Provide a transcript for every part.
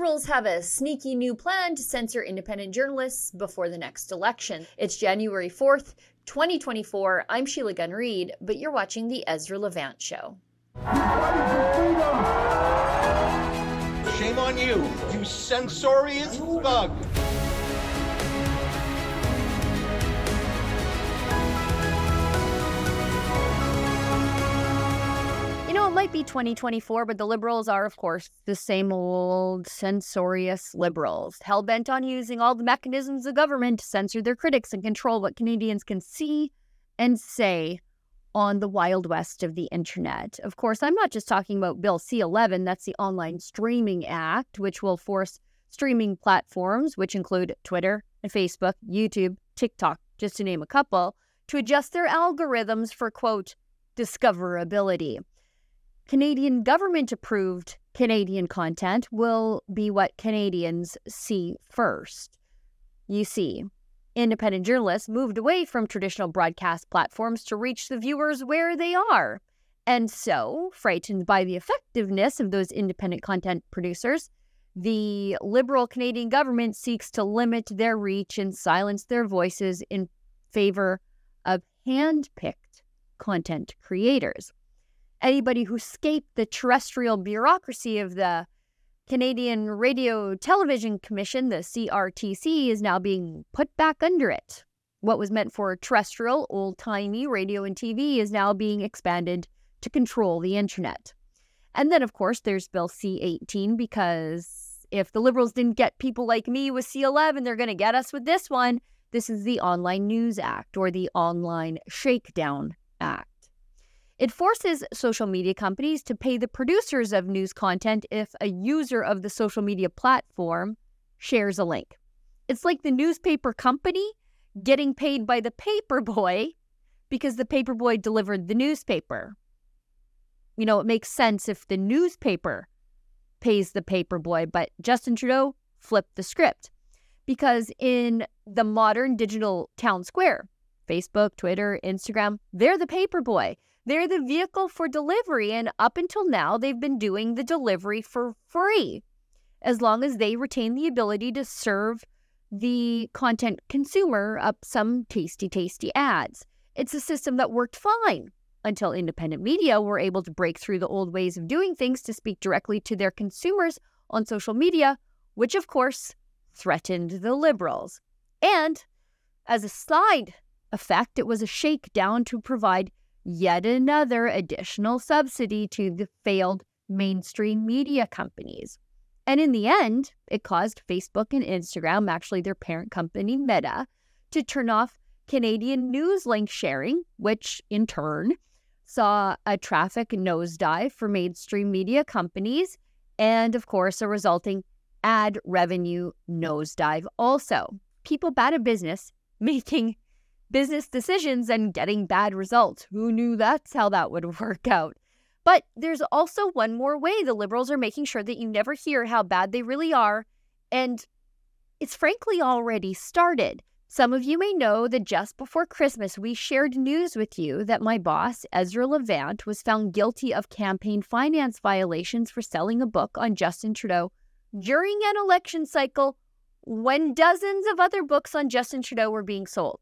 Liberals have a sneaky new plan to censor independent journalists before the next election. It's January 4th, 2024. I'm Sheila Gunn Reid, but you're watching The Ezra Levant Show. Shame on you, you censorious thug! Might be 2024, but the liberals are, of course, the same old censorious liberals, hell bent on using all the mechanisms of government to censor their critics and control what Canadians can see and say on the wild west of the internet. Of course, I'm not just talking about Bill C 11, that's the Online Streaming Act, which will force streaming platforms, which include Twitter and Facebook, YouTube, TikTok, just to name a couple, to adjust their algorithms for, quote, discoverability. Canadian government approved Canadian content will be what Canadians see first. You see, independent journalists moved away from traditional broadcast platforms to reach the viewers where they are. And so, frightened by the effectiveness of those independent content producers, the Liberal Canadian government seeks to limit their reach and silence their voices in favor of hand picked content creators anybody who escaped the terrestrial bureaucracy of the Canadian Radio Television Commission, the CRTC, is now being put back under it. What was meant for terrestrial, old timey radio and TV is now being expanded to control the internet. And then, of course, there's Bill C 18 because if the Liberals didn't get people like me with C 11, they're going to get us with this one. This is the Online News Act or the Online Shakedown Act. It forces social media companies to pay the producers of news content if a user of the social media platform shares a link. It's like the newspaper company getting paid by the paper boy because the paper boy delivered the newspaper. You know, it makes sense if the newspaper pays the paper boy, but Justin Trudeau flipped the script because in the modern digital town square, Facebook, Twitter, Instagram, they're the paper boy. They're the vehicle for delivery, and up until now, they've been doing the delivery for free as long as they retain the ability to serve the content consumer up some tasty, tasty ads. It's a system that worked fine until independent media were able to break through the old ways of doing things to speak directly to their consumers on social media, which of course threatened the liberals. And as a side effect, it was a shakedown to provide yet another additional subsidy to the failed mainstream media companies. And in the end, it caused Facebook and Instagram, actually their parent company Meta, to turn off Canadian news link sharing, which in turn saw a traffic nosedive for mainstream media companies, and of course, a resulting ad revenue nosedive also. People bad at business making business decisions and getting bad results. Who knew that's how that would work out? But there's also one more way the liberals are making sure that you never hear how bad they really are. And it's frankly already started. Some of you may know that just before Christmas, we shared news with you that my boss, Ezra Levant, was found guilty of campaign finance violations for selling a book on Justin Trudeau during an election cycle when dozens of other books on Justin Trudeau were being sold.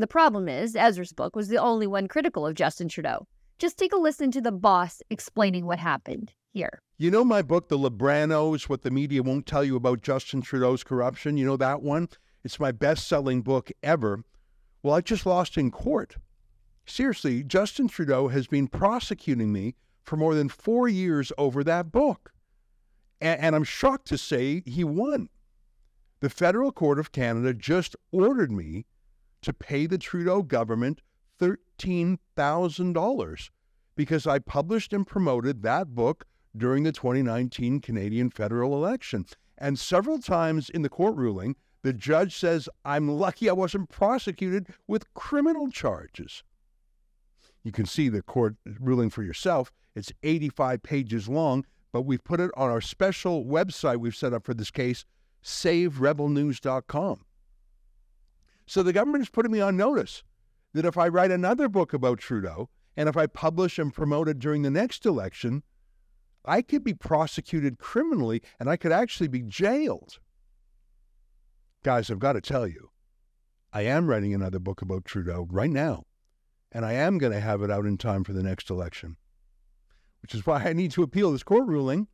The problem is, Ezra's book was the only one critical of Justin Trudeau. Just take a listen to the boss explaining what happened here. You know my book, The Libranos, What the Media Won't Tell You About Justin Trudeau's Corruption? You know that one? It's my best selling book ever. Well, I just lost in court. Seriously, Justin Trudeau has been prosecuting me for more than four years over that book. And, and I'm shocked to say he won. The Federal Court of Canada just ordered me to pay the Trudeau government $13,000 because I published and promoted that book during the 2019 Canadian federal election. And several times in the court ruling, the judge says, I'm lucky I wasn't prosecuted with criminal charges. You can see the court ruling for yourself. It's 85 pages long, but we've put it on our special website we've set up for this case, saverebelnews.com. So the government is putting me on notice that if I write another book about Trudeau and if I publish and promote it during the next election, I could be prosecuted criminally and I could actually be jailed. Guys, I've got to tell you, I am writing another book about Trudeau right now, and I am going to have it out in time for the next election, which is why I need to appeal this court ruling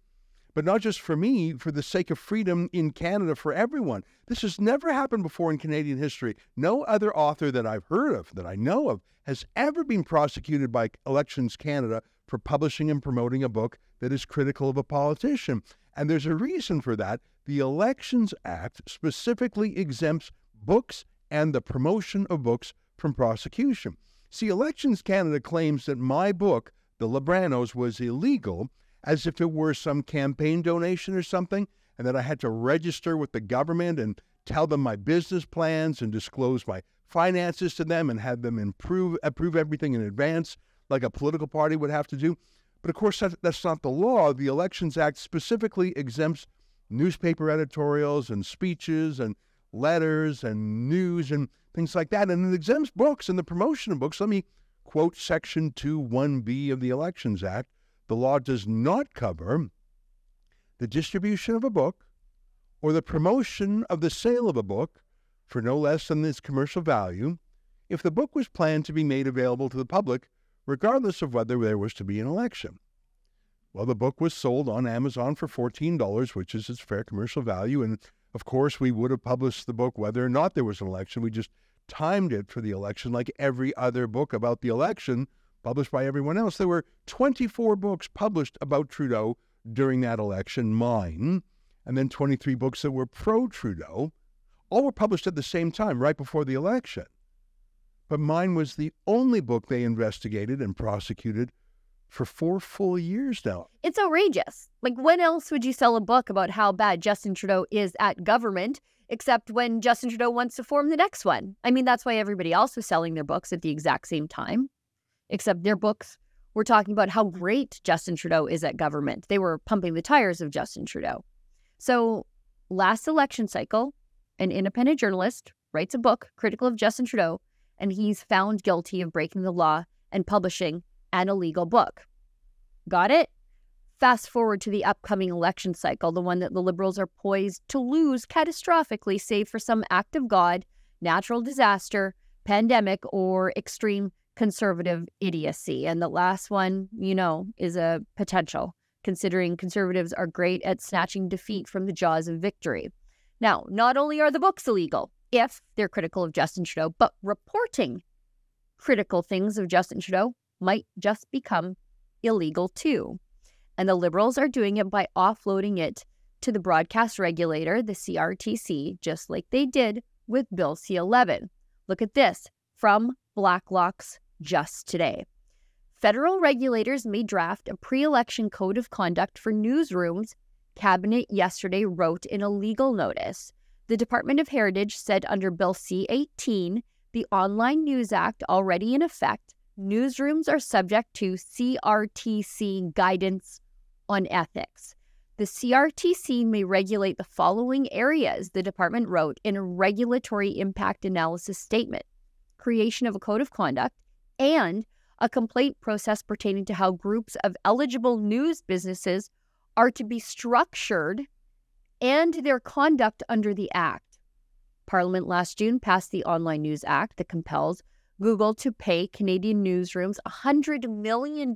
but not just for me, for the sake of freedom in Canada for everyone. This has never happened before in Canadian history. No other author that I've heard of, that I know of, has ever been prosecuted by Elections Canada for publishing and promoting a book that is critical of a politician. And there's a reason for that. The Elections Act specifically exempts books and the promotion of books from prosecution. See, Elections Canada claims that my book, The Libranos, was illegal as if it were some campaign donation or something, and that I had to register with the government and tell them my business plans and disclose my finances to them and have them improve approve everything in advance like a political party would have to do. But of course, that, that's not the law. The Elections Act specifically exempts newspaper editorials and speeches and letters and news and things like that. And it exempts books and the promotion of books. Let me quote Section 2 1B of the Elections Act the law does not cover the distribution of a book or the promotion of the sale of a book for no less than its commercial value if the book was planned to be made available to the public, regardless of whether there was to be an election. Well, the book was sold on Amazon for $14, which is its fair commercial value. And of course, we would have published the book whether or not there was an election. We just timed it for the election like every other book about the election published by everyone else. There were 24 books published about Trudeau during that election, mine, and then 23 books that were pro Trudeau. All were published at the same time, right before the election. But mine was the only book they investigated and prosecuted for four full years now. It's outrageous. Like, when else would you sell a book about how bad Justin Trudeau is at government, except when Justin Trudeau wants to form the next one? I mean, that's why everybody else was selling their books at the exact same time except their books were talking about how mm. great Justin Trudeau is at government. They were pumping the tires of Justin Trudeau. So, last election cycle, an independent journalist writes a book critical of Justin Trudeau, and he's found guilty of breaking the law and publishing an illegal book. Got it? Fast forward to the upcoming election cycle, the one that the Liberals are poised to lose catastrophically, save for some act of God, natural disaster, pandemic, or extreme conservative idiocy. And the last one, you know, is a potential, considering conservatives are great at snatching defeat from the jaws of victory. Now, not only are the books illegal if they're critical of Justin Trudeau, but reporting critical things of Justin Trudeau might just become illegal too. And the Liberals are doing it by offloading it to the broadcast regulator, the CRTC, just like they did with Bill C 11. Look at this from Blacklock's just today. Federal regulators may draft a pre election code of conduct for newsrooms, Cabinet yesterday wrote in a legal notice. The Department of Heritage said under Bill C 18, the Online News Act already in effect, newsrooms are subject to CRTC guidance on ethics. The CRTC may regulate the following areas, the department wrote in a regulatory impact analysis statement creation of a code of conduct, and a complaint process pertaining to how groups of eligible news businesses are to be structured and their conduct under the Act. Parliament last June passed the Online News Act that compels Google to pay Canadian newsrooms $100 million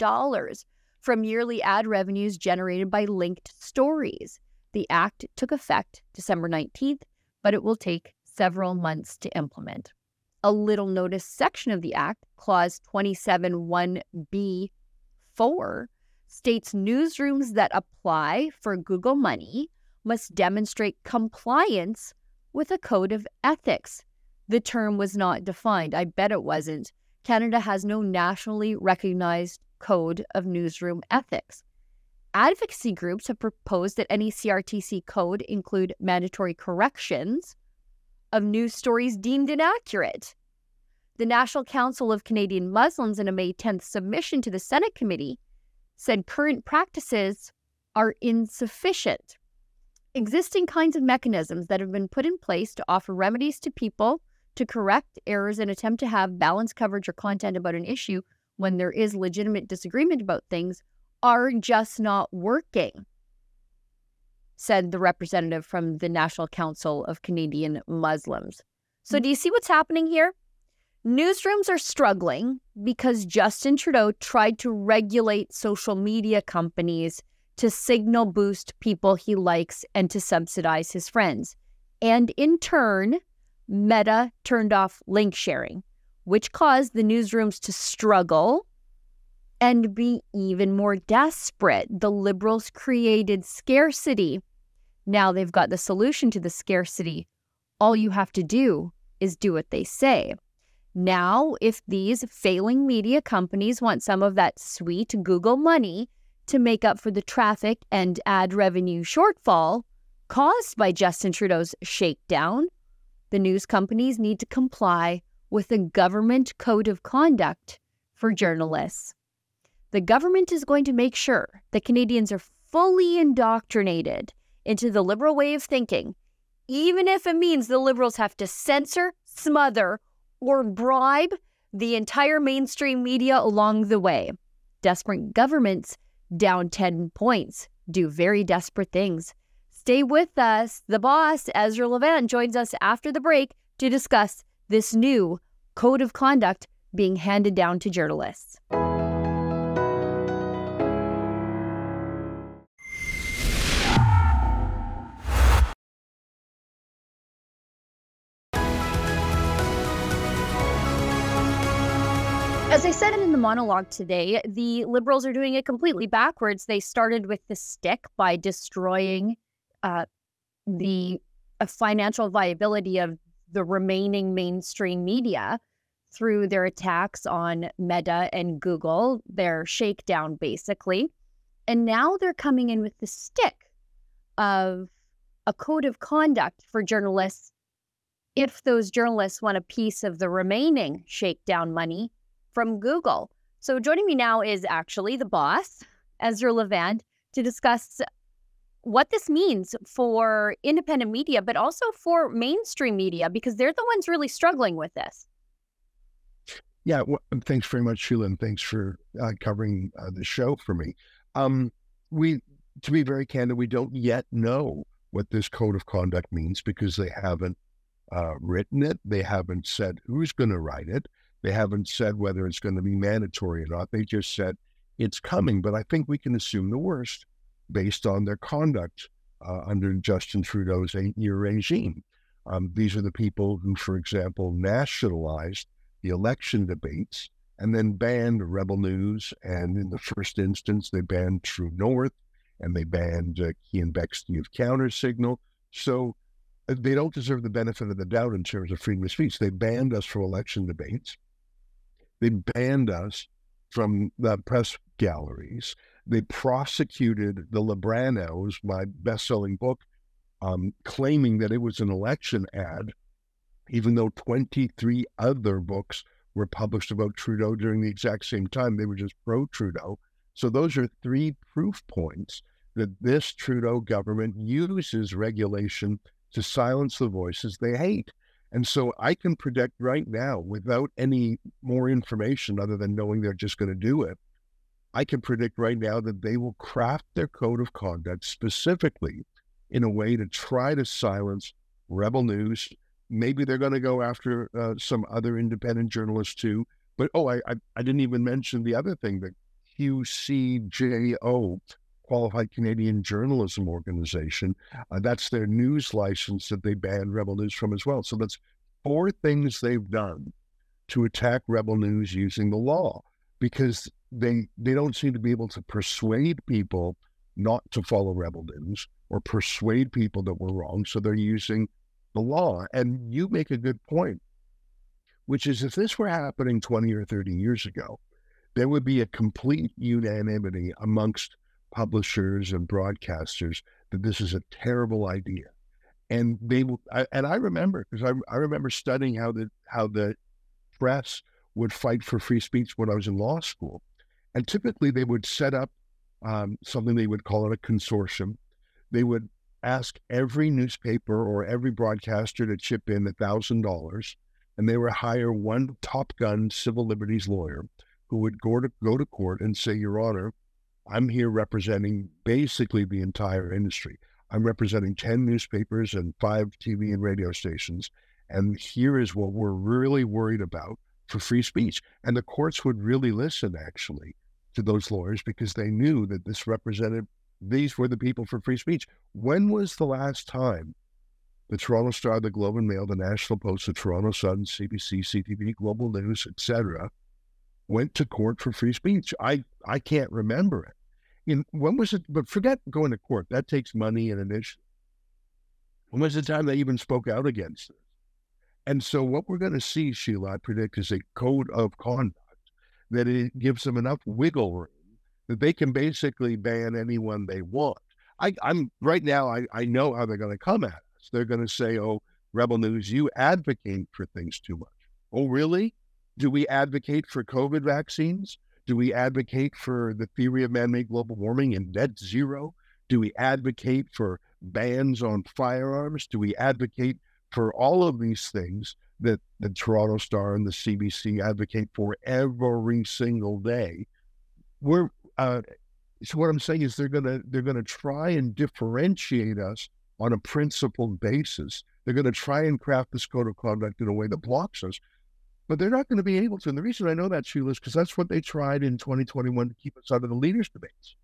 from yearly ad revenues generated by linked stories. The act took effect December 19th, but it will take several months to implement a little notice section of the Act, Clause 271B4, states newsrooms that apply for Google money must demonstrate compliance with a code of ethics. The term was not defined. I bet it wasn't. Canada has no nationally recognized code of newsroom ethics. Advocacy groups have proposed that any CRTC code include mandatory corrections of news stories deemed inaccurate. The National Council of Canadian Muslims, in a May 10th submission to the Senate committee, said current practices are insufficient. Existing kinds of mechanisms that have been put in place to offer remedies to people to correct errors and attempt to have balanced coverage or content about an issue when there is legitimate disagreement about things are just not working, said the representative from the National Council of Canadian Muslims. So, mm. do you see what's happening here? Newsrooms are struggling because Justin Trudeau tried to regulate social media companies to signal boost people he likes and to subsidize his friends. And in turn, Meta turned off link sharing, which caused the newsrooms to struggle and be even more desperate. The Liberals created scarcity. Now they've got the solution to the scarcity. All you have to do is do what they say. Now, if these failing media companies want some of that sweet Google money to make up for the traffic and ad revenue shortfall caused by Justin Trudeau's shakedown, the news companies need to comply with a government code of conduct for journalists. The government is going to make sure that Canadians are fully indoctrinated into the liberal way of thinking, even if it means the liberals have to censor, smother, or bribe the entire mainstream media along the way. Desperate governments down 10 points do very desperate things. Stay with us. The boss, Ezra Levant, joins us after the break to discuss this new code of conduct being handed down to journalists. Monologue today, the Liberals are doing it completely backwards. They started with the stick by destroying uh, the uh, financial viability of the remaining mainstream media through their attacks on Meta and Google, their shakedown basically. And now they're coming in with the stick of a code of conduct for journalists if those journalists want a piece of the remaining shakedown money from Google. So joining me now is actually the boss, Ezra Levant, to discuss what this means for independent media, but also for mainstream media, because they're the ones really struggling with this. Yeah, well, thanks very much, Sheila, and thanks for uh, covering uh, the show for me. Um, we, to be very candid, we don't yet know what this code of conduct means because they haven't uh, written it. They haven't said who's going to write it. They haven't said whether it's going to be mandatory or not. They just said it's coming. But I think we can assume the worst based on their conduct uh, under Justin Trudeau's eight year regime. Um, these are the people who, for example, nationalized the election debates and then banned Rebel News. And in the first instance, they banned True North and they banned uh, Keean Bexte of Countersignal. So uh, they don't deserve the benefit of the doubt in terms of freedom of speech. They banned us from election debates. They banned us from the press galleries. They prosecuted the Libranos, my best selling book, um, claiming that it was an election ad, even though 23 other books were published about Trudeau during the exact same time. They were just pro Trudeau. So those are three proof points that this Trudeau government uses regulation to silence the voices they hate. And so I can predict right now, without any more information other than knowing they're just going to do it, I can predict right now that they will craft their code of conduct specifically in a way to try to silence rebel news. Maybe they're going to go after uh, some other independent journalists too. But oh, I, I, I didn't even mention the other thing that QCJO Qualified Canadian Journalism Organization. Uh, that's their news license that they banned Rebel News from as well. So that's four things they've done to attack Rebel News using the law because they they don't seem to be able to persuade people not to follow Rebel News or persuade people that we're wrong. So they're using the law. And you make a good point, which is if this were happening 20 or 30 years ago, there would be a complete unanimity amongst publishers and broadcasters that this is a terrible idea. And they will, I, and I remember because I, I remember studying how the how the press would fight for free speech when I was in law school, and typically they would set up um, something they would call it a consortium. They would ask every newspaper or every broadcaster to chip in a thousand dollars, and they would hire one top gun civil liberties lawyer who would go to go to court and say, Your Honor, I'm here representing basically the entire industry. I'm representing 10 newspapers and five TV and radio stations. And here is what we're really worried about for free speech. And the courts would really listen, actually, to those lawyers because they knew that this represented, these were the people for free speech. When was the last time the Toronto Star, the Globe and Mail, the National Post, the Toronto Sun, CBC, CTV, Global News, etc., went to court for free speech? I, I can't remember it. In, when was it? But forget going to court. That takes money and initiative. When was the time they even spoke out against this? And so, what we're going to see, Sheila, I predict, is a code of conduct that it gives them enough wiggle room that they can basically ban anyone they want. I, am right now. I, I know how they're going to come at us. They're going to say, "Oh, Rebel News, you advocate for things too much." Oh, really? Do we advocate for COVID vaccines? Do we advocate for the theory of man made global warming and net zero? Do we advocate for bans on firearms? Do we advocate for all of these things that the Toronto Star and the CBC advocate for every single day? We're uh, so what I'm saying is they're gonna they're gonna try and differentiate us on a principled basis. They're to try and craft this code of conduct in a way that blocks us but they're not going to be able to. And the reason I know that, Sheila, is because that's what they tried in 2021 to keep us out of the leaders' debates.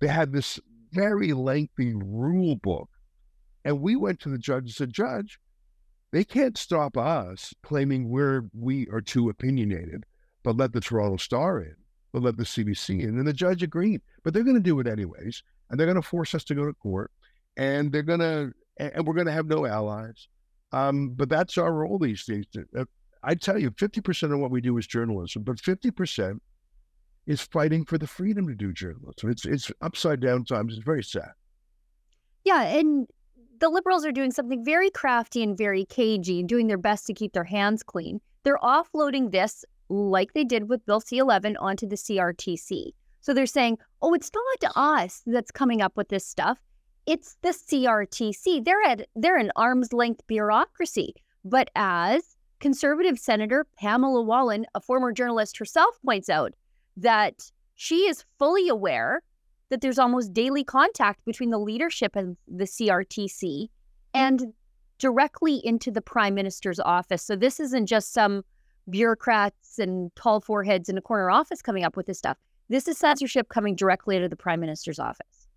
They had this very lengthy rule book. And we went to the judge and said, Judge, they can't stop us claiming we're we are too opinionated, but let the Toronto Star in, but let the CBC in. And the judge agreed. But they're going to do it anyways. And they're going to force us to go to court. And they're going to, and we're going to have no allies. Um, but that's our role these days. I tell you, 50% of what we do is journalism, but 50% is fighting for the freedom to do journalism. It's it's upside down times. It's very sad. Yeah, and the liberals are doing something very crafty and very cagey, doing their best to keep their hands clean. They're offloading this, like they did with Bill C 11, onto the CRTC. So they're saying, oh, it's not us that's coming up with this stuff. It's the CRTC. They're at they're an arm's length bureaucracy. But as conservative Senator Pamela Wallin, a former journalist herself, points out that she is fully aware that there's almost daily contact between the leadership of the CRTC mm-hmm. and directly into the prime minister's office. So this isn't just some bureaucrats and tall foreheads in a corner office coming up with this stuff. This is censorship coming directly out of the prime minister's office.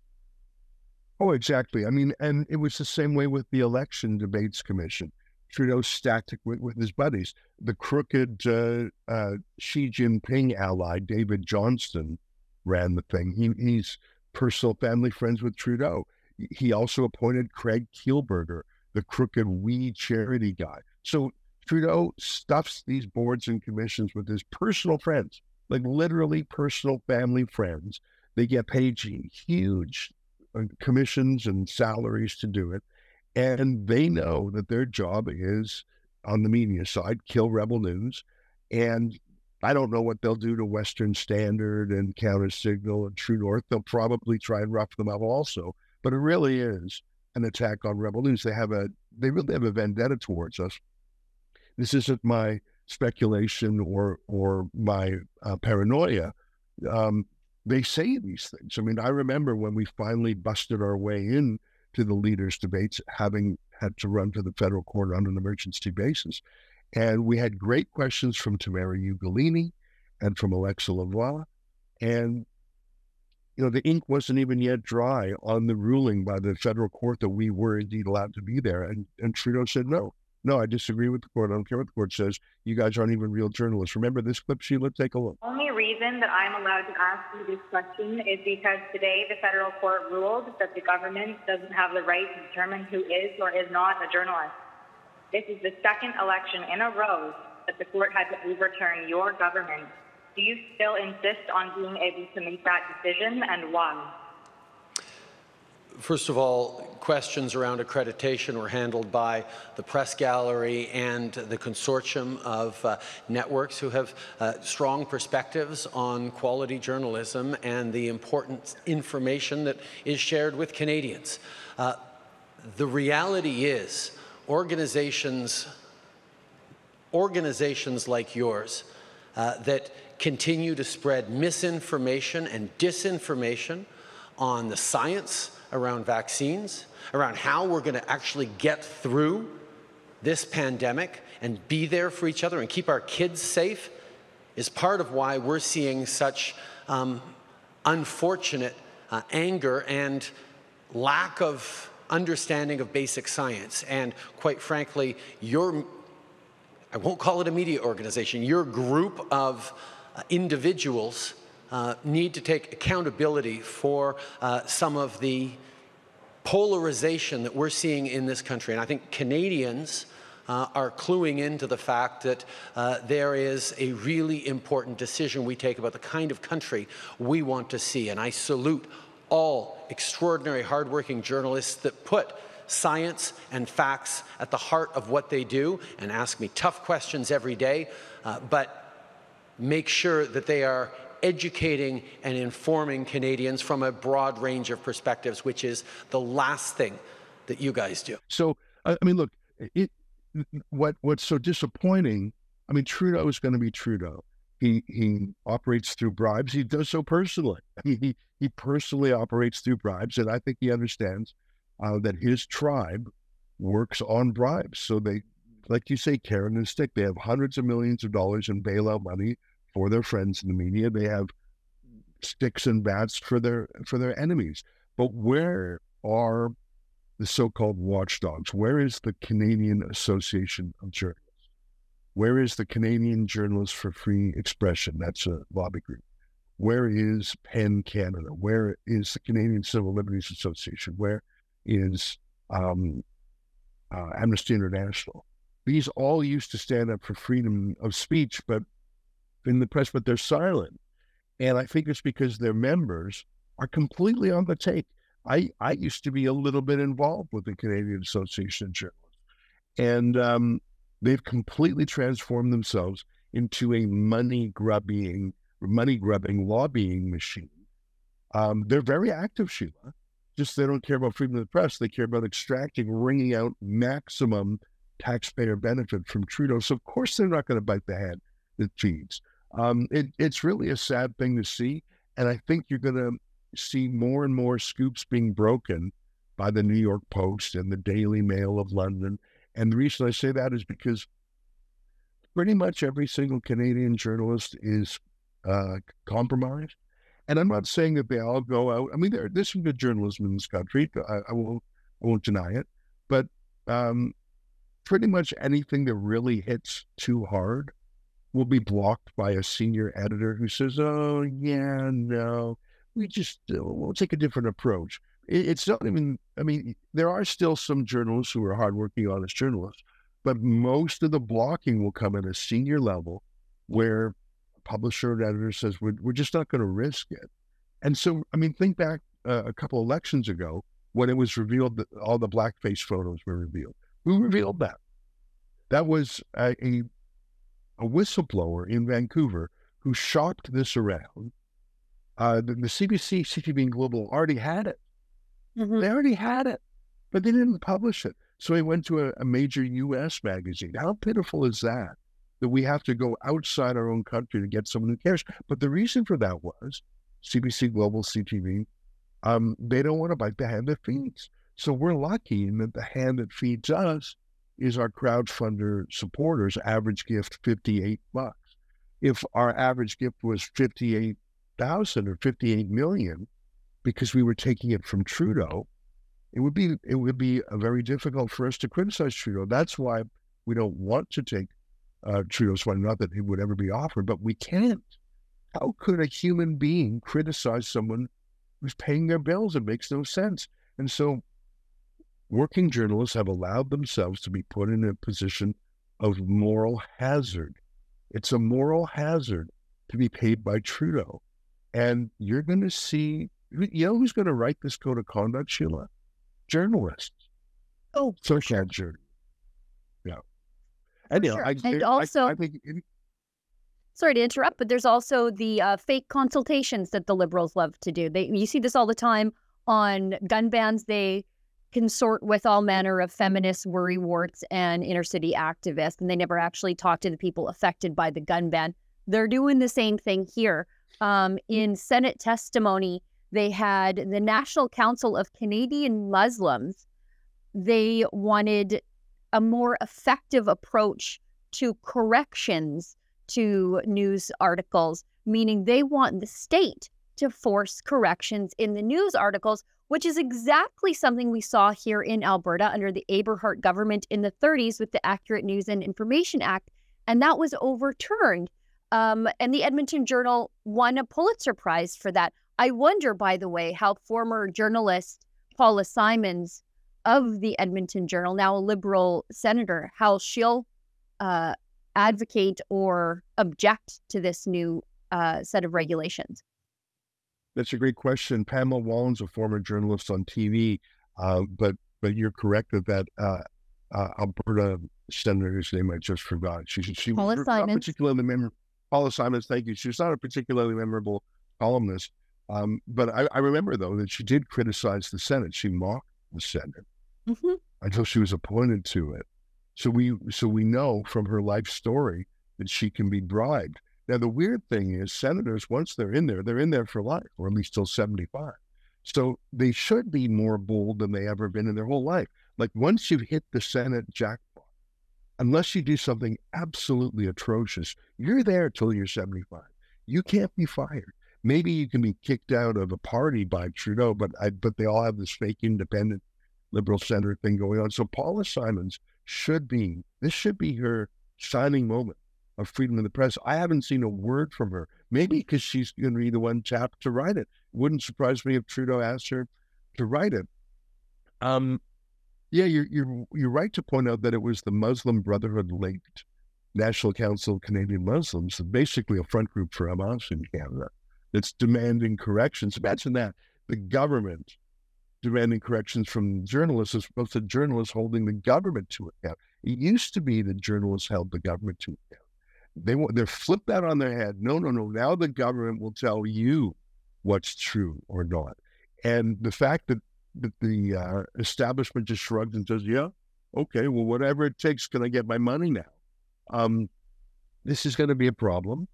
Oh, exactly. I mean, and it was the same way with the Election Debates Commission. Trudeau stacked with, with his buddies. The crooked uh, uh, Xi Jinping ally, David Johnston, ran the thing. He, he's personal family friends with Trudeau. He also appointed Craig Kielburger, the crooked We charity guy. So Trudeau stuffs these boards and commissions with his personal friends, like literally personal family friends. They get paid huge uh, commissions and salaries to do it. And they know that their job is on the media side, kill rebel news. And I don't know what they'll do to Western Standard and Counter Signal and True North. They'll probably try and rough them up also. But it really is an attack on rebel news. They have a they really have a vendetta towards us. This isn't my speculation or or my uh, paranoia. Um, they say these things. I mean, I remember when we finally busted our way in to the leaders' debates, having had to run to the federal court on an emergency basis. And we had great questions from Tamara Ugolini and from Alexa Lavoie. And, you know, the ink wasn't even yet dry on the ruling by the federal court that we were indeed allowed to be there. And, and Trudeau said, no, no, I disagree with the court. I don't care what the court says. You guys aren't even real journalists. Remember this clip, Sheila? Take a look. The only reason that I'm allowed to ask you this question is because today the federal court ruled that the government doesn't have the right to determine who is or is not a journalist. This is the second election in a row that the court had to overturn your government. Do you still insist on being able to make that decision and why? First of all, questions around accreditation were handled by the press gallery and the consortium of uh, networks who have uh, strong perspectives on quality journalism and the important information that is shared with Canadians. Uh, the reality is organizations, organizations like yours uh, that continue to spread misinformation and disinformation on the science around vaccines, around how we're going to actually get through this pandemic and be there for each other and keep our kids safe is part of why we're seeing such um, unfortunate uh, anger and lack of understanding of basic science. And quite frankly, your, I won't call it a media organization, your group of uh, individuals uh, need to take accountability for uh, some of the polarization that we're seeing in this country. And I think Canadians uh, are cluing into the fact that uh, there is a really important decision we take about the kind of country we want to see. And I salute all extraordinary hardworking journalists that put science and facts at the heart of what they do and ask me tough questions every day, uh, but make sure that they are educating and informing Canadians from a broad range of perspectives, which is the last thing that you guys do. So, I mean, look, it, what what's so disappointing? I mean, Trudeau is going to be Trudeau. He he operates through bribes. He does so personally. He he personally operates through bribes, and I think he understands uh, that his tribe works on bribes. So they, like you say, Karen and Stick, they have hundreds of millions of dollars in bailout money for their friends in the media. They have sticks and bats for their for their enemies. But where are the so-called watchdogs? Where is the Canadian Association of Journalists? Where is the Canadian Journalists for Free Expression? That's a lobby group. Where is PEN Canada? Where is the Canadian Civil Liberties Association? Where is um, uh, Amnesty International? These all used to stand up for freedom of speech, but in the press, but they're silent. And I think it's because their members are completely on the take. I, I used to be a little bit involved with the Canadian Association of Journalists, and um, they've completely transformed themselves into a money grubbing, money grubbing lobbying machine. Um, they're very active, Sheila. Just they don't care about freedom of the press. They care about extracting, wringing out maximum taxpayer benefit from Trudeau. So of course they're not going to bite the hand that feeds. Um, it, it's really a sad thing to see. And I think you're going to see more and more scoops being broken by the New York Post and the Daily Mail of London. And the reason I say that is because pretty much every single Canadian journalist is uh, compromised. And I'm not saying that they all go out. I mean, there, there's some good journalism in this country. I, I won't, I won't deny it. But um, pretty much anything that really hits too hard will be blocked by a senior editor who says, "Oh yeah, no, we just uh, we'll take a different approach." It, it's not even. I mean, there are still some journalists who are hardworking, honest journalists, but most of the blocking will come at a senior level, where a publisher and editor says, "We're, we're just not going to risk it." And so, I mean, think back uh, a couple elections ago when it was revealed that all the blackface photos were revealed. Who revealed that? That was a, a a whistleblower in Vancouver who shopped this around. Uh, the, the, CBC, CTV, and Global already had it. Mm-hmm. They already had it, but they didn't publish it. So he went to a, a major U.S. magazine. How pitiful is that? That we have to go outside our own country to get someone who cares. But the reason for that was CBC, Global, CTV, um, they don't want to bite the hand that feeds. So we're lucky in that the hand that feeds us is our crowdfunder supporters average gift 58 bucks. If our average gift was 58,000 or 58 million because we were taking it from Trudeau, it would be it would be very difficult for us to criticize Trudeau. That's why we don't want to take uh, Trudeau's money. Not that it would ever be offered, but we can't. How could a human being criticize someone who's paying their bills? It makes no sense. And so working journalists have allowed themselves to be put in a position of moral hazard. It's a moral hazard to be paid by Trudeau. And you're going to see, you know who's going to write this code of conduct, Sheila? Journalists. Oh, social sure. journalists. Yeah. Anyhow, sure. I, and also, I, I think. It, sorry to interrupt, but there's also the uh, fake consultations that the liberals love to do. They, you see this all the time on gun bans. They consort with all manner of feminists, worrywarts, and inner city activists, and they never actually talk to the people affected by the gun ban. They're doing the same thing here. Um, in Senate testimony, they had the National Council of Canadian Muslims. They wanted a more effective approach to corrections to news articles, meaning they want the state to force corrections in the news articles, which is exactly something we saw here in Alberta under the Aberhart government in the 30s with the Accurate News and Information Act. And that was overturned. Um, and the Edmonton Journal won a Pulitzer Prize for that. I wonder, by the way, how former journalist Paula Simons of the Edmonton Journal, now a Liberal senator, how she'll uh, advocate or object to this new uh, set of regulations. That's a great question. Pamela Wallins, a former journalist on TV, uh, but but you're correct that that uh, uh, Alberta senator whose name I just forgot. She she Paula was Simons. not particularly memorable. Paula Simons, thank you. She was not a particularly memorable columnist, um, but I, I, remember though that she did criticize the Senate. She mocked the Senate mm-hmm. until she was appointed to it. So we so we know from her life story that she can be bribed. Now, the weird thing is, senators, once they're in there, they're in there for life, or at least till 75. So they should be more bold than they ever been in their whole life. Like once you've hit the Senate jackpot, unless you do something absolutely atrocious, you're there till you're 75. You can't be fired. Maybe you can be kicked out of a party by Trudeau, but I, but they all have this fake independent liberal center thing going on. So Paula Simons should be this should be her shining moment of freedom of the press. I haven't seen a word from her. Maybe because she's going to be the one chap to write it. Wouldn't surprise me if Trudeau asked her to write it. Um, yeah, you're you're you're right to point out that it was the Muslim Brotherhood linked National Council of Canadian Muslims, basically a front group for Hamas in Canada, that's demanding corrections. Imagine that the government demanding corrections from journalists as opposed to journalists holding the government to account. It used to be that journalists held the government to account. They want they're flipped that on their head. No, no, no. Now the government will tell you what's true or not. And the fact that that the uh, establishment just shrugs and says, "Yeah, okay, well, whatever it takes, can I get my money now?" Um, this is going to be a problem.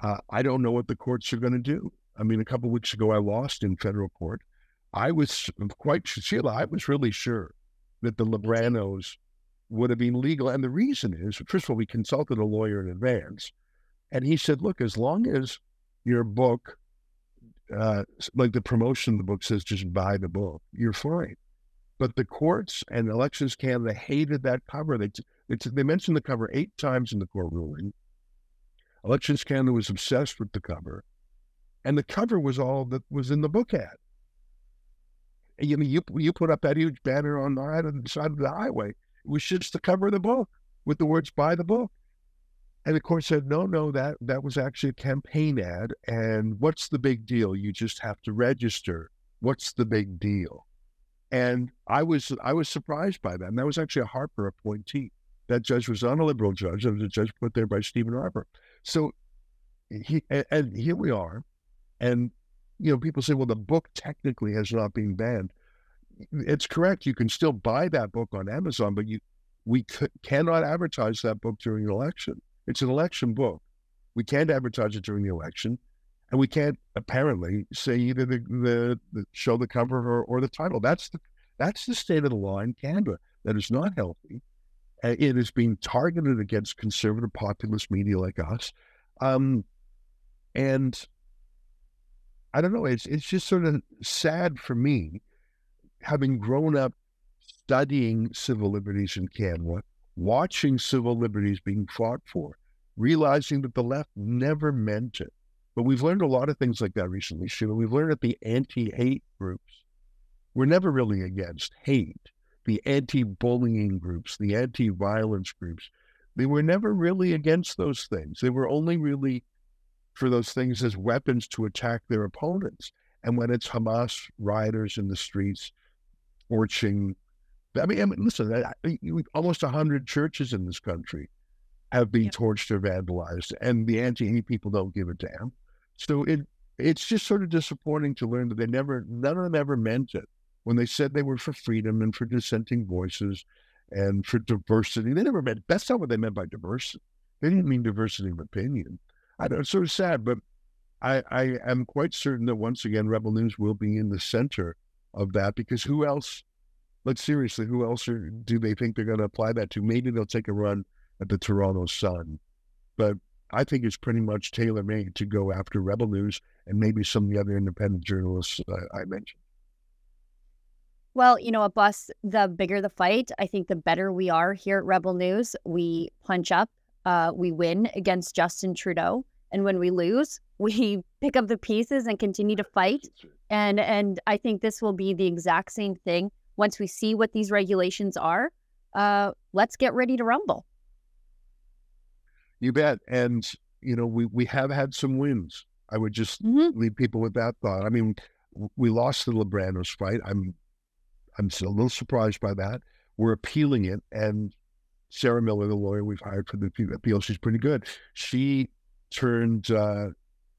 Uh, I don't know what the courts are going to do. I mean, a couple weeks ago, I lost in federal court. I was quite Sheila. I was really sure that the Libranos would have been legal. And the reason is, first of all, we consulted a lawyer in advance, and he said, look, as long as your book, uh, like the promotion of the book says, just buy the book, you're fine. But the courts and Elections Canada hated that cover. They, they, they mentioned the cover eight times in the court ruling. Elections Canada was obsessed with the cover, and the cover was all that was in the book ad. You know, you you put up that huge banner on the side of the highway was just the cover of the book with the words "Buy the book." And the court said, "No, no, that that was actually a campaign ad. And what's the big deal? You just have to register. What's the big deal?" And I was I was surprised by that. And that was actually a Harper appointee. That judge was not a liberal judge. It was a judge put there by Stephen Harper. So he and, and here we are. And you know, people say, well, the book technically has not been banned it's correct. You can still buy that book on Amazon, but you we cannot advertise that book during an election. It's an election book. We can't advertise it during the election, and we can't apparently say either the, the, the show the cover or, or the title. That's the that's the state of the law in Canada. That is not healthy. It is being targeted against conservative populist media like us, um, and I don't know. It's it's just sort of sad for me having grown up studying civil liberties in Canada, watching civil liberties being fought for, realizing that the left never meant it. But we've learned a lot of things like that recently, Sheila. We've learned that the anti hate groups were never really against hate. The anti bullying groups, the anti violence groups, they were never really against those things. They were only really for those things as weapons to attack their opponents. And when it's Hamas rioters in the streets torching. I mean, I mean listen, I, I, almost 100 churches in this country have been torched or vandalized, and the anti-hate people don't give a damn. So it it's just sort of disappointing to learn that they never, none of them ever meant it when they said they were for freedom and for dissenting voices and for diversity. They never meant that's not what they meant by diversity. They didn't mean diversity of opinion. I know it's sort of sad, but I, I am quite certain that once again, Rebel News will be in the center of that because who else? Like seriously, who else are, do they think they're going to apply that to? Maybe they'll take a run at the Toronto Sun, but I think it's pretty much tailor made to go after Rebel News and maybe some of the other independent journalists uh, I mentioned. Well, you know, a bus, the bigger the fight, I think the better we are here at Rebel News. We punch up, uh, we win against Justin Trudeau. And when we lose, we pick up the pieces and continue to fight. And and I think this will be the exact same thing. Once we see what these regulations are, uh, let's get ready to rumble. You bet. And, you know, we, we have had some wins. I would just Mhm. leave people with that thought. I mean, we lost the Lebranos fight. I'm I'm still a little surprised by that. We're appealing it, and Sarah Miller, the lawyer we've hired for the appeal, she's pretty good. She turned uh,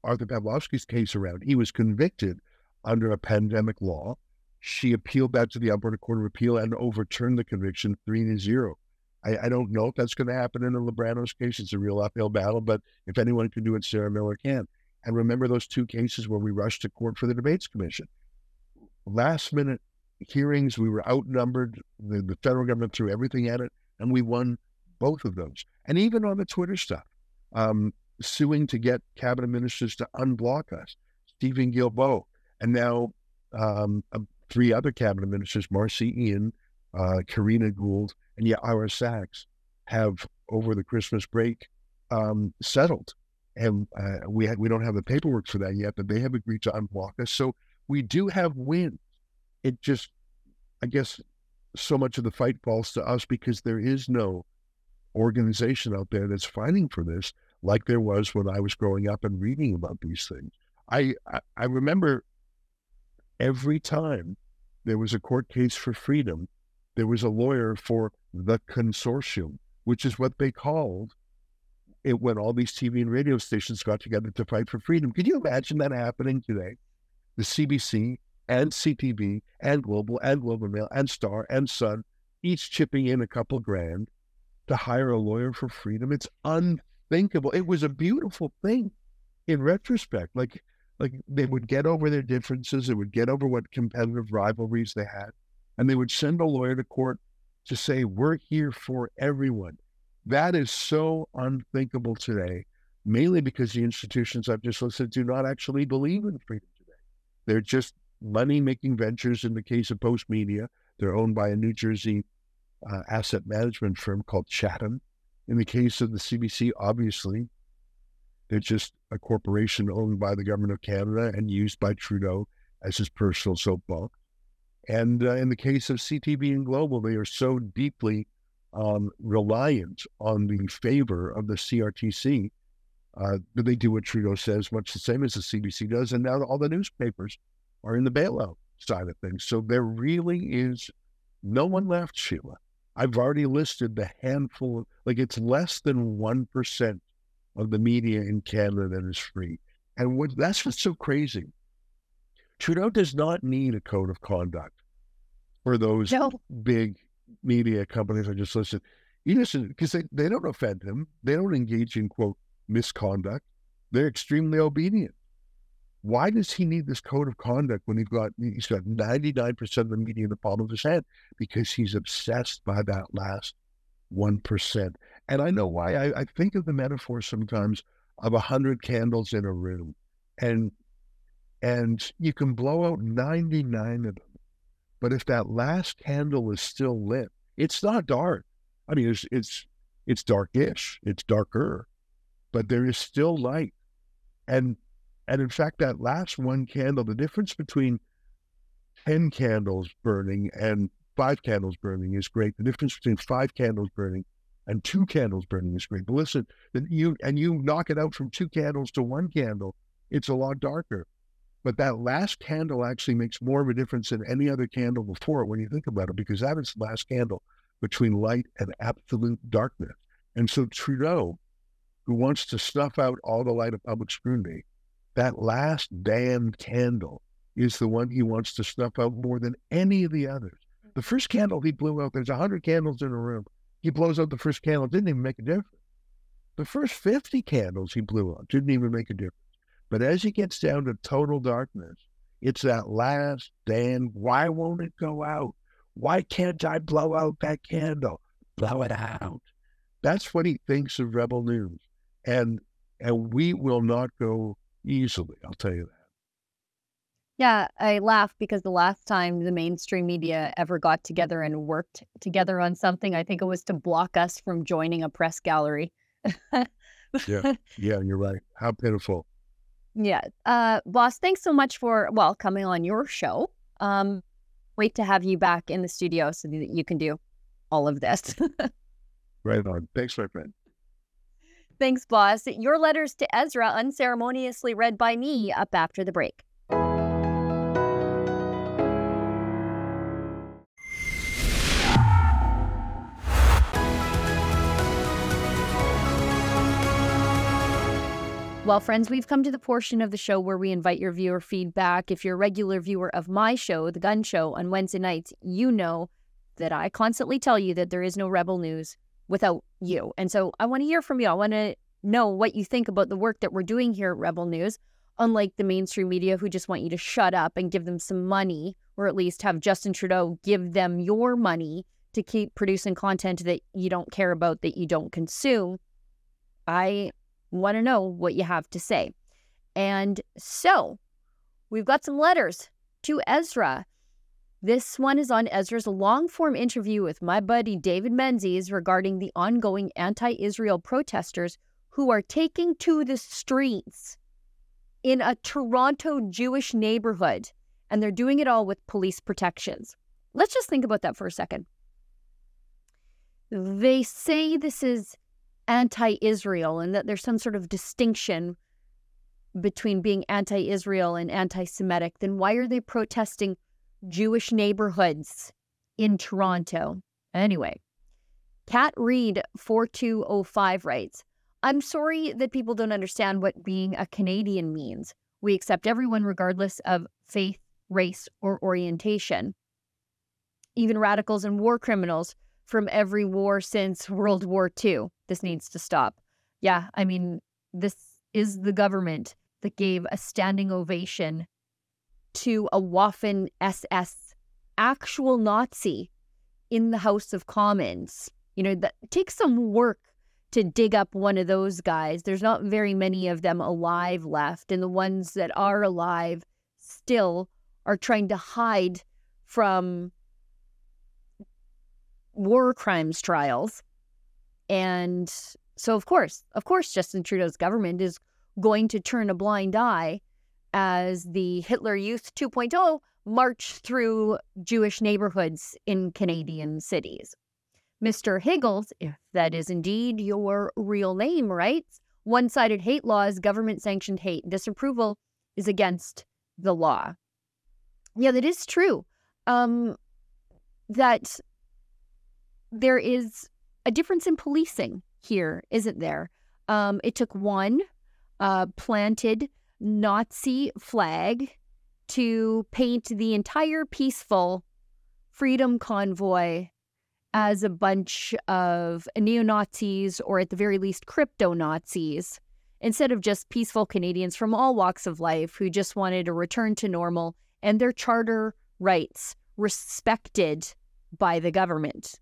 Artur Pawlowski's case around. He was convicted under a pandemic law. She appealed that to the Alberta Court of Appeal and overturned the conviction three to zero. I, I don't know if that's going to happen in the Lebranos case. It's a real uphill battle, but if anyone can do it, Sarah Miller can. And remember those two cases where we rushed to court for the debates commission. Last minute hearings, we were outnumbered. The, the federal government threw everything at it, and we won both of those. And even on the Twitter stuff, um, suing to get cabinet ministers to unblock us, Stephen Guilbeault, and now um, uh, three other cabinet ministers, Marcy Ian, uh, Karina Gould, and yeah, Ira Sachs, have over the Christmas break um, settled and uh, we ha- we don't have the paperwork for that yet, but they have agreed to unblock us. So we do have wins. It just, I guess, so much of the fight falls to us because there is no organization out there that's fighting for this, like there was when I was growing up and reading about these things. I I, I remember every time there was a court case for freedom, there was a lawyer for the consortium, which is what they called it when all these TV and radio stations got together to fight for freedom. Could you imagine that happening today? The CBC and CTV and Global and Globe and Mail and Star and Sun, each chipping in a couple grand to hire a lawyer for freedom. It's unthinkable. It was a beautiful thing in retrospect. Like like they would get over their differences, they would get over what competitive rivalries they had, and they would send a lawyer to court to say, We're here for everyone. That is so unthinkable today, mainly because the institutions I've just listed do not actually believe in freedom today. They're just money making ventures. In the case of Postmedia, they're owned by a New Jersey uh, asset management firm called Chatham. In the case of the CBC, obviously, they're just a corporation owned by the government of Canada and used by Trudeau as his personal soapbox. And uh, in the case of CTV and Global, they are so deeply um, reliant on the favor of the CRTC. Uh, but they do what Trudeau says, much the same as the CBC does. And now all the newspapers are in the bailout side of things. So there really is no one left, Sheila. I've already listed the handful, of, like it's less than 1% of the media in Canada that is free. And what, that's what's so crazy. Trudeau does not need a code of conduct for those No. big media companies I just listed. You listen because they, they don't offend him. They don't engage in quote misconduct. They're extremely obedient. Why does he need this code of conduct when he's got he's got 99% of the media in the palm of his hand? Because he's obsessed by that last one percent. And I know why. I, I think of the metaphor sometimes of a hundred candles in a room. And and you can blow out 99 of them. But if that last candle is still lit, it's not dark. I mean, it's it's it's darkish, it's darker, but there is still light. And and in fact, that last one candle, the difference between 10 candles burning and five candles burning is great. The difference between five candles burning and two candles burning is great. But listen, you and you knock it out from two candles to one candle, it's a lot darker. But that last candle actually makes more of a difference than any other candle before it when you think about it, because that is the last candle between light and absolute darkness. And so Trudeau, who wants to snuff out all the light of public scrutiny, that last damned candle is the one he wants to snuff out more than any of the others. The mm-hmm. first candle he blew out, there's a hundred candles in a room. He blows out the first candle, didn't even make a difference. The first 50 candles he blew out didn't even make a difference. But as he gets down to total darkness, it's that last Dan, why won't it go out? Why can't I blow out that candle? Blow it out. That's what he thinks of Rebel News. And and we will not go easily, I'll tell you that. Yeah, I laugh because the last time the mainstream media ever got together and worked together on something, I think it was to block us from joining a press gallery. yeah, yeah, you're right. How pitiful. Yeah. Uh, boss, thanks so much for, well, coming on your show. Um, wait to have you back in the studio so that you can do all of this. right on. Thanks, my friend. Thanks, boss. Your letters to Ezra unceremoniously read by me up after the break. Well, friends, we've come to the portion of the show where we invite your viewer feedback. If you're a regular viewer of my show, The Gunn Show, on Wednesday nights, you know that I constantly tell you that there is no Rebel News without you. And so I want to hear from you. I want to know what you think about the work that we're doing here at Rebel News, unlike the mainstream media who just want you to shut up and give them some money, or at least have Justin Trudeau give them your money to keep producing content that you don't care about, that you don't consume. I want to know what you have to say. And so we've got some letters to Ezra. This one is on Ezra's long form interview with my buddy David Menzies regarding the ongoing anti Israel protesters who are taking to the streets in a Toronto Jewish neighborhood. And they're doing it all with police protections. Let's just think about that for a second. They say this is anti Israel and that there's some sort of distinction between being anti Israel and anti Semitic, then why are they protesting Jewish neighborhoods in Toronto? Anyway, Cat Reed 4205 writes I'm sorry that people don't understand what being a Canadian means. We accept everyone regardless of faith, race, or orientation. Even radicals and war criminals from every war since World War II. This needs to stop. Yeah, I mean, this is the government that gave a standing ovation to a Waffen SS actual Nazi in the House of Commons. You know, that takes some work to dig up one of those guys. There's not very many of them alive left, and the ones that are alive still are trying to hide from war crimes trials. And so, of course, of course, Justin Trudeau's government is going to turn a blind eye as the Hitler Youth 2.0 march through Jewish neighborhoods in Canadian cities. Mr. Higgles, if that is indeed your real name, writes one sided hate laws, government sanctioned hate. Disapproval is against the law. Yeah, that is true. Um, that there is a difference in policing here, isn't there? Um, it took one uh, planted Nazi flag to paint the entire peaceful freedom convoy as a bunch of neo Nazis or at the very least crypto Nazis instead of just peaceful Canadians from all walks of life who just wanted a return to normal and their charter rights respected by the government.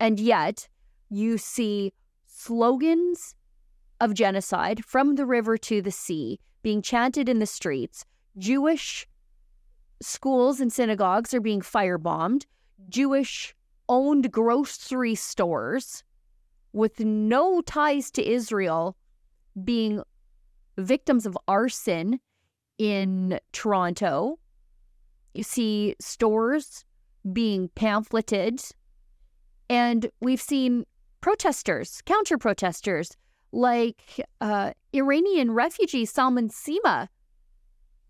And yet, you see slogans of genocide from the river to the sea being chanted in the streets. Jewish schools and synagogues are being firebombed. Jewish owned grocery stores with no ties to Israel being victims of arson in Toronto. You see stores being pamphleted and we've seen protesters, counter protesters, like uh, Iranian refugee Salman Sima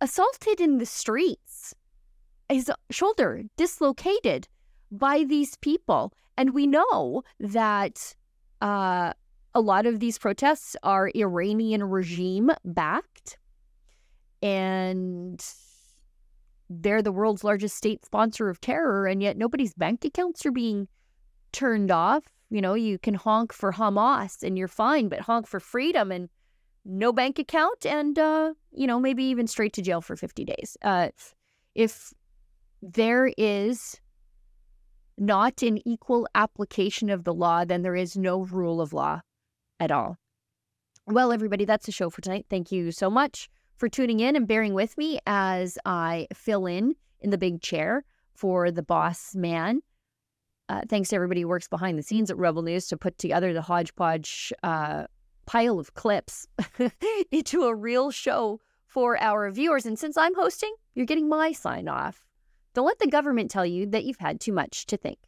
assaulted in the streets, his shoulder dislocated by these people. And we know that uh, a lot of these protests are Iranian regime backed. And they're the world's largest state sponsor of terror. And yet nobody's bank accounts are being turned off. You know, you can honk for Hamas and you're fine, but honk for freedom and no bank account and, uh, you know, maybe even straight to jail for 50 days. Uh, if there is not an equal application of the law, then there is no rule of law at all. Well, everybody, that's the show for tonight. Thank you so much for tuning in and bearing with me as I fill in in the big chair for the boss man. Uh, thanks to everybody who works behind the scenes at Rebel News to put together the hodgepodge uh, pile of clips into a real show for our viewers. And since I'm hosting, you're getting my sign off. Don't let the government tell you that you've had too much to think.